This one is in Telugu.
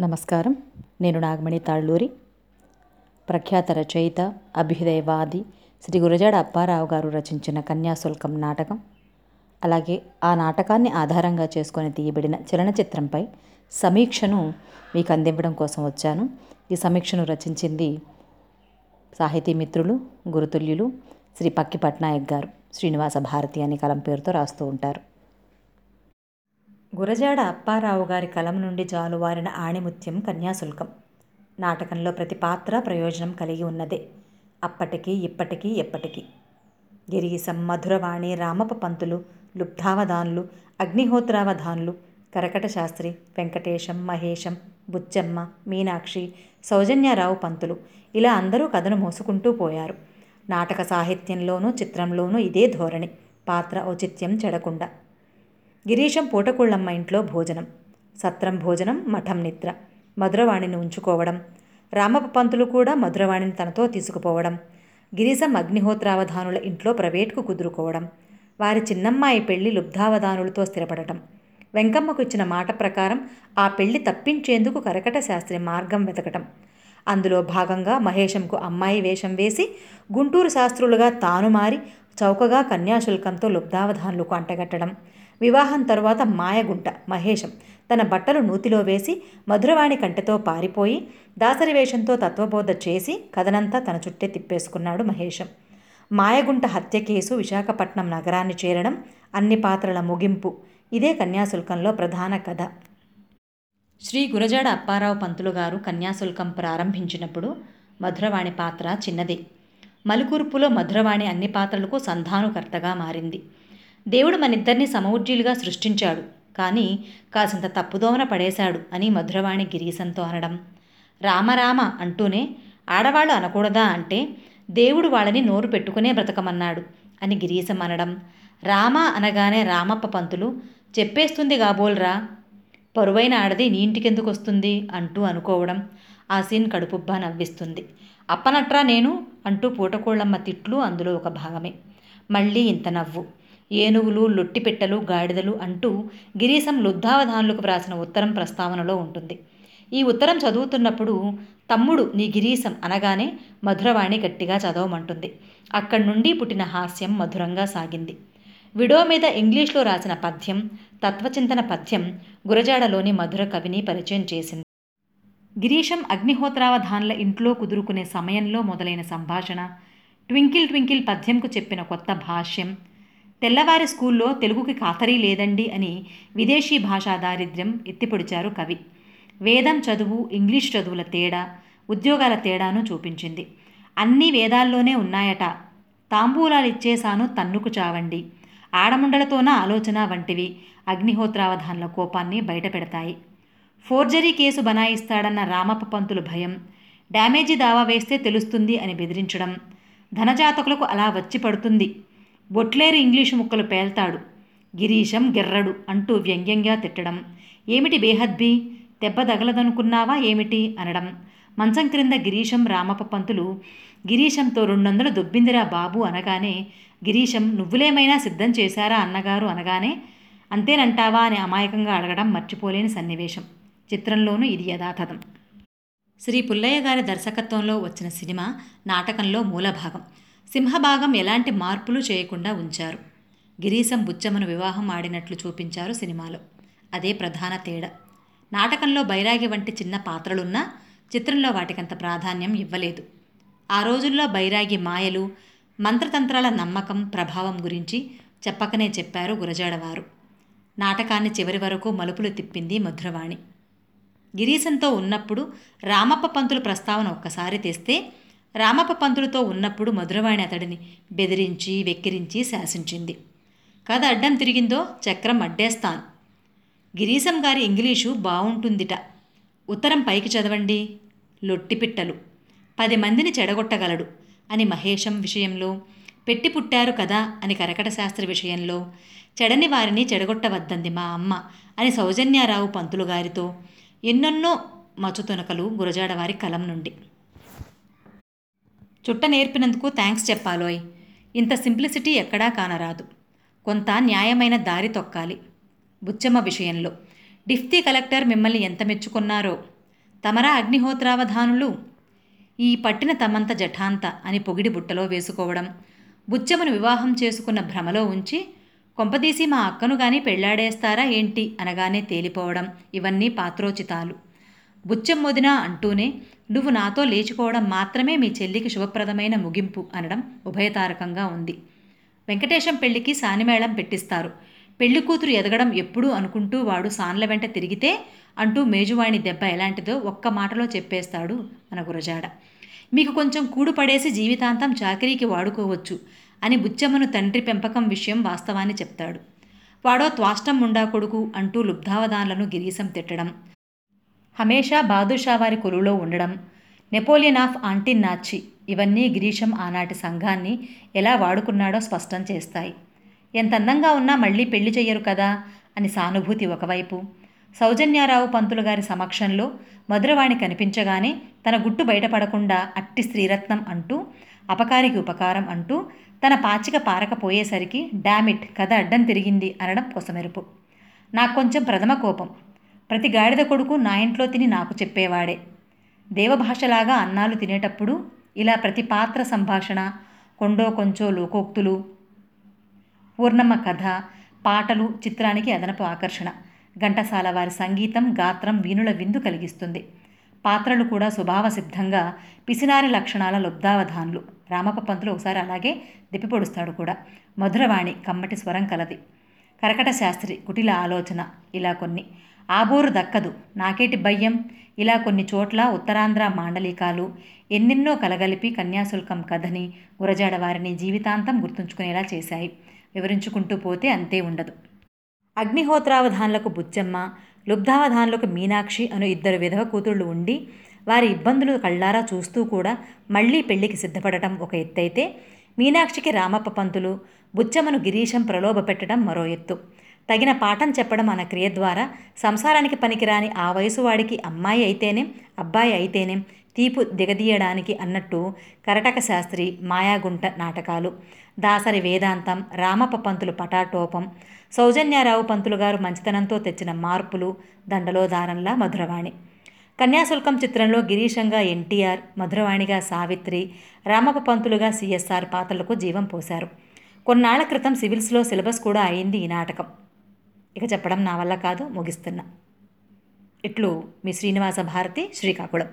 నమస్కారం. నేను నాగమణి తాళ్ళూరి. ప్రఖ్యాత రచయిత అభ్యుదయవాది శ్రీ గురజాడ అప్పారావు గారు రచించిన కన్యాశుల్కం నాటకం అలాగే ఆ నాటకాన్ని ఆధారంగా చేసుకొని తీయబడిన చలనచిత్రంపై సమీక్షను మీకు అందించడం కోసం వచ్చాను. ఈ సమీక్షను రచించింది సాహితీ మిత్రులు గురుతుల్యులు శ్రీ పక్కి పట్నాయక్ గారు. శ్రీనివాస భారతి అనే కలం పేరుతో రాస్తూ ఉంటారు. గురజాడ అప్పారావు గారి కలం నుండి జాలువారిన ఆణిముత్యం కన్యాశుల్కం. నాటకంలో ప్రతి పాత్ర ప్రయోజనం కలిగి ఉన్నదే. అప్పటికీ ఇప్పటికీ ఎప్పటికీ. గిరీశం మధురవాణి రామప పంతులు లుబ్ధావధానులు అగ్నిహోత్రావధానులు కరకట శాస్త్రి వెంకటేశం మహేశం బుచ్చమ్మ మీనాక్షి సౌజన్యారావు పంతులు ఇలా అందరూ కథను మోసుకుంటూ పోయారు. నాటక సాహిత్యంలోనూ చిత్రంలోనూ ఇదే ధోరణి. పాత్ర ఔచిత్యం చెడకుండా. గిరీశం పూటకుళ్ళమ్మ ఇంట్లో భోజనం. సత్రం భోజనం మఠం నిద్ర. మధురవాణిని ఉంచుకోవడం. రామప పంతులు కూడా మధురవాణిని తనతో తీసుకుపోవడం. గిరీశం అగ్నిహోత్రావధానుల ఇంట్లో ప్రవేట్కు కుదురుకోవడం. వారి చిన్నమ్మాయి పెళ్ళి లుబ్ధావధానులతో స్థిరపడటం. వెంకమ్మకు ఇచ్చిన మాట ప్రకారం ఆ పెళ్ళి తప్పించేందుకు కరకట శాస్త్రి మార్గం వెతకటం. అందులో భాగంగా మహేశంకు అమ్మాయి వేషం వేసి గుంటూరు శాస్త్రులుగా తాను మారి చౌకగా కన్యాశుల్కంతో లుబ్ధావధానులకు అంటగట్టడం. వివాహం తరువాత మాయగుంట మహేశం తన బట్టలు నూతిలో వేసి మధురవాణి కంటెతో పారిపోయి దాసరి వేషంతో తత్వబోధ చేసి కథనంతా తన చుట్టే తిప్పేసుకున్నాడు మహేశం. మాయగుంట హత్య కేసు విశాఖపట్నం నగరాన్ని చేరడం అన్ని పాత్రల ముగింపు. ఇదే కన్యాశుల్కంలో ప్రధాన కథ. శ్రీ గురజాడ అప్పారావు పంతులు గారు కన్యాశుల్కం ప్రారంభించినప్పుడు మధురవాణి పాత్ర చిన్నదే. మలుకూర్పులో మధురవాణి అన్ని పాత్రలకు సంధానుకర్తగా మారింది. దేవుడు మనిద్దరిని సమవుజ్జీలుగా సృష్టించాడు. కానీ కాసింత తప్పుదోవన పడేశాడు అని మధురవాణి గిరీశంతో అనడం. రామరామ అంటూనే ఆడవాళ్ళు అనకూడదా అంటే దేవుడు వాళ్ళని నోరు పెట్టుకునే బ్రతకమన్నాడు అని గిరీశం అనడం. రామ అనగానే రామప్ప పంతులు చెప్పేస్తుంది కాబోల్రా. పరువైన ఆడది నీ ఇంటికెందుకు వస్తుంది అంటూ అనుకోవడం ఆ సీన్ కడుపుబ్బా నవ్విస్తుంది. అప్పనట్రా నేను అంటూ పూటకోళ్ళమ్మ తిట్లు అందులో ఒక భాగమే. మళ్ళీ ఇంత నవ్వు. ఏనుగులు లొట్టిపెట్టెలు గాడిదలు అంటూ గిరీశం లుద్ధావధానులకు వ్రాసిన ఉత్తరం ప్రస్తావనలో ఉంటుంది. ఈ ఉత్తరం చదువుతున్నప్పుడు తమ్ముడు నీ గిరీశం అనగానే మధురవాణి గట్టిగా చదవమంటుంది. అక్కడి నుండి పుట్టిన హాస్యం మధురంగా సాగింది. విడో మీద ఇంగ్లీష్లో రాసిన పద్యం తత్వచింతన పద్యం గురజాడలోని మధుర కవిని పరిచయం చేసింది. గిరీశం అగ్నిహోత్రావధాన్ల ఇంట్లో కుదురుకునే సమయంలో మొదలైన సంభాషణ ట్వింకిల్ ట్వింకిల్ పద్యంకు చెప్పిన కొత్త భాష్యం తెల్లవారి స్కూల్లో తెలుగుకి ఖాతరీ లేదండి అని విదేశీ భాషా దారిద్ర్యం ఎత్తిపొడిచారు కవి. వేదం చదువు ఇంగ్లీష్ చదువుల తేడా ఉద్యోగాల తేడాను చూపించింది. అన్ని వేదాల్లోనే ఉన్నాయట. తాంబూలాలు ఇచ్చేశాను తన్నుకు చావండి. ఆడముండలతోన ఆలోచన వంటివి అగ్నిహోత్రావధాన్ల కోపాన్ని బయటపెడతాయి. ఫోర్జరీ కేసు బనాయిస్తాడన్న రామప్ప పంతులు భయం డ్యామేజీ దావా వేస్తే తెలుస్తుంది అని బెదిరించడం ధనజాతకులకు అలా వచ్చి పడుతుంది. బొట్లేరు ఇంగ్లీషు ముక్కలు పేల్తాడు. గిరీశం గిర్రడు అంటూ వ్యంగ్యంగా తిట్టడం. ఏమిటి బేహద్బి? దెబ్బ తగలదనుకున్నావా ఏమిటి? అనడం. మంచం క్రింద గిరీశం రామప్ప పంతులు గిరీశంతో రెండొందలు దొబ్బిందిరా బాబు అనగానే గిరీశం నువ్వులేమైనా సిద్ధం చేశారా అన్నగారు అనగానే అంతేనంటావా అని అమాయకంగా అడగడం మర్చిపోలేని సన్నివేశం. చిత్రంలోనూ ఇది యథాతథం. శ్రీ పుల్లయ్య గారి దర్శకత్వంలో వచ్చిన సినిమా నాటకంలో మూలభాగం. సింహభాగం ఎలాంటి మార్పులు చేయకుండా ఉంచారు. గిరీశం బుచ్చమ్మను వివాహం ఆడినట్లు చూపించారు సినిమాలో. అదే ప్రధాన తేడా. నాటకంలో బైరాగి వంటి చిన్న పాత్రలున్నా చిత్రంలో వాటికంత ప్రాధాన్యం ఇవ్వలేదు. ఆ రోజుల్లో బైరాగి మాయలు మంత్రతంత్రాల నమ్మకం ప్రభావం గురించి చెప్పకనే చెప్పారు గురజాడవారు. నాటకాన్ని చివరి వరకు మలుపులు తిప్పింది మధురవాణి. గిరీశంతో ఉన్నప్పుడు రామప్ప పంతులు ప్రస్తావన ఒక్కసారి తెస్తే రామప్ప పంతులతో ఉన్నప్పుడు మధురవాణి అతడిని బెదిరించి వెక్కిరించి శాసించింది. కథ అడ్డం తిరిగిందో చక్రం అడ్డేస్తాను. గిరీశం గారి ఇంగ్లీషు బాగుంటుందిట ఉత్తరం పైకి చదవండి. లొట్టిపిట్టలు పది మందిని చెడగొట్టగలడు అని మహేశం విషయంలో పెట్టి పుట్టారు కదా అని కరకట శాస్త్రి విషయంలో చెడని వారిని చెడగొట్టవద్దంది మా అమ్మ అని సౌజన్యారావు పంతులు గారితో ఎన్నెన్నో మచ్చుతునకలు గురజాడవారి కలం నుండి. చుట్ట నేర్పినందుకు థ్యాంక్స్ చెప్పాలోయ్. ఇంత సింప్లిసిటీ ఎక్కడా కానరాదు. కొంత న్యాయమైన దారి తొక్కాలి. బుచ్చమ్మ విషయంలో. డిఫ్తీ కలెక్టర్ మిమ్మల్ని ఎంత మెచ్చుకున్నారో. తమరా అగ్నిహోత్రావధానులు? ఈ పట్టిన తమంత జఠాంత అని పొగిడి బుట్టలో వేసుకోవడం. బుచ్చమ్మను వివాహం చేసుకున్న భ్రమలో ఉంచి కొంపదీసి మా అక్కను గాని పెళ్ళాడేస్తారా ఏంటి అనగానే తేలిపోవడం. ఇవన్నీ పాత్రోచితాలు. బుచ్చం వదినా అంటూనే నువ్వు నాతో లేచుకోవడం మాత్రమే మీ చెల్లికి శుభప్రదమైన ముగింపు అనడం ఉభయతారకంగా ఉంది. వెంకటేశం పెళ్ళికి సానిమేళం పెట్టిస్తారు. పెళ్ళి కూతురు ఎదగడం ఎప్పుడూ అనుకుంటూ వాడు సాన్ల వెంట తిరిగితే అంటూ మేజువాణి దెబ్బ ఎలాంటిదో ఒక్క మాటలో చెప్పేస్తాడు మన గురజాడ. మీకు కొంచెం కూడు పడేసి జీవితాంతం చాకరీకి వాడుకోవచ్చు అని బుచ్చమ్మను తండ్రి పెంపకం విషయం వాస్తవాన్ని చెప్తాడు. వాడో త్వాష్టం ఉండా కొడుకు అంటూ లుబ్ధావధాన్లను గిరీశం తిట్టడం. హమేషా బాదుషా వారి కొలువులో ఉండడం నెపోలియన్ ఆఫ్ ఆంటిన్నాచి ఇవన్నీ గిరీశం ఆనాటి సంఘాన్ని ఎలా వాడుకున్నాడో స్పష్టం చేస్తాయి. ఎంత అందంగా ఉన్నా మళ్ళీ పెళ్ళి చెయ్యరు కదా అని సానుభూతి ఒకవైపు సౌజన్యారావు పంతులు గారి సమక్షంలో మధురవాణి కనిపించగానే తన గుట్టు బయటపడకుండా అట్టి శ్రీరత్నం అంటూ అపకారికి ఉపకారం అంటూ తన పాచిక పారకపోయేసరికి డామిట్ కథ అడ్డం తిరిగింది అనడం కొసమెరుపు. నాకు కొంచెం ప్రథమ కోపం. ప్రతి గాడిద కొడుకు నా ఇంట్లో తిని నాకు చెప్పేవాడే. దేవభాషలాగా అన్నాలు తినేటప్పుడు ఇలా ప్రతి పాత్ర సంభాషణ కొండో కొంచో లోకోక్తులు పూర్ణమ్మ కథ పాటలు చిత్రానికి అదనపు ఆకర్షణ. ఘంటసాల వారి సంగీతం గాత్రం వీణుల విందు కలిగిస్తుంది. పాత్రలు కూడా స్వభావ సిద్ధంగా పిసినారి లక్షణాల లబ్ధావధాన్లు. రామప్ప పంతులు ఒకసారి అలాగే దిప్పిపొడుస్తాడు కూడా. మధురవాణి కమ్మటి స్వరం కలది. కరకట శాస్త్రి కుటిల ఆలోచన ఇలా కొన్ని. ఆబోరు దక్కదు. నాకేటి భయ్యం? ఇలా కొన్ని చోట్ల ఉత్తరాంధ్ర మాండలికాలు ఎన్నెన్నో కలగలిపి కన్యాశుల్కం కథని గురజాడ వారిని జీవితాంతం గుర్తుంచుకునేలా చేశాయి. వివరించుకుంటూ పోతే అంతే ఉండదు. అగ్నిహోత్రావధాన్లకు బుచ్చమ్మ లుబ్ధావధాన్లకు మీనాక్షి అను ఇద్దరు విధవ కూతుళ్ళు ఉండి వారి ఇబ్బందులు కళ్ళారా చూస్తూ కూడా మళ్ళీ పెళ్ళికి సిద్ధపడటం ఒక ఎత్తైతే మీనాక్షికి రామప్ప పంతులు బుచ్చమ్మను గిరీశం ప్రలోభ పెట్టడం మరో ఎత్తు. తగిన పాఠం చెప్పడం అన్న క్రియ ద్వారా సంసారానికి పనికిరాని ఆ వయసు వాడికి అమ్మాయి అయితేనేం అబ్బాయి అయితేనేం తీపు దిగదీయడానికి అన్నట్టు కరటక శాస్త్రి మాయాగుంట నాటకాలు దాసరి వేదాంతం రామప్ప పంతులు పటాటోపం సౌజన్యారావు పంతులు గారు మంచితనంతో తెచ్చిన మార్పులు దండలో దారంలా మధురవాణి. కన్యాశుల్కం చిత్రంలో గిరీశంగా ఎన్టీఆర్ మధురవాణిగా సావిత్రి రామప్ప పంతులుగా సిఎస్ఆర్ పాత్రలకు జీవం పోశారు. కొన్నాళ్ళ క్రితం సివిల్స్లో సిలబస్ కూడా అయింది ఈ నాటకం. ఇక చెప్పడం నా వల్ల కాదు ముగిస్తున్నా. ఇట్లు మీ శ్రీనివాస భారతి శ్రీకాకుళం.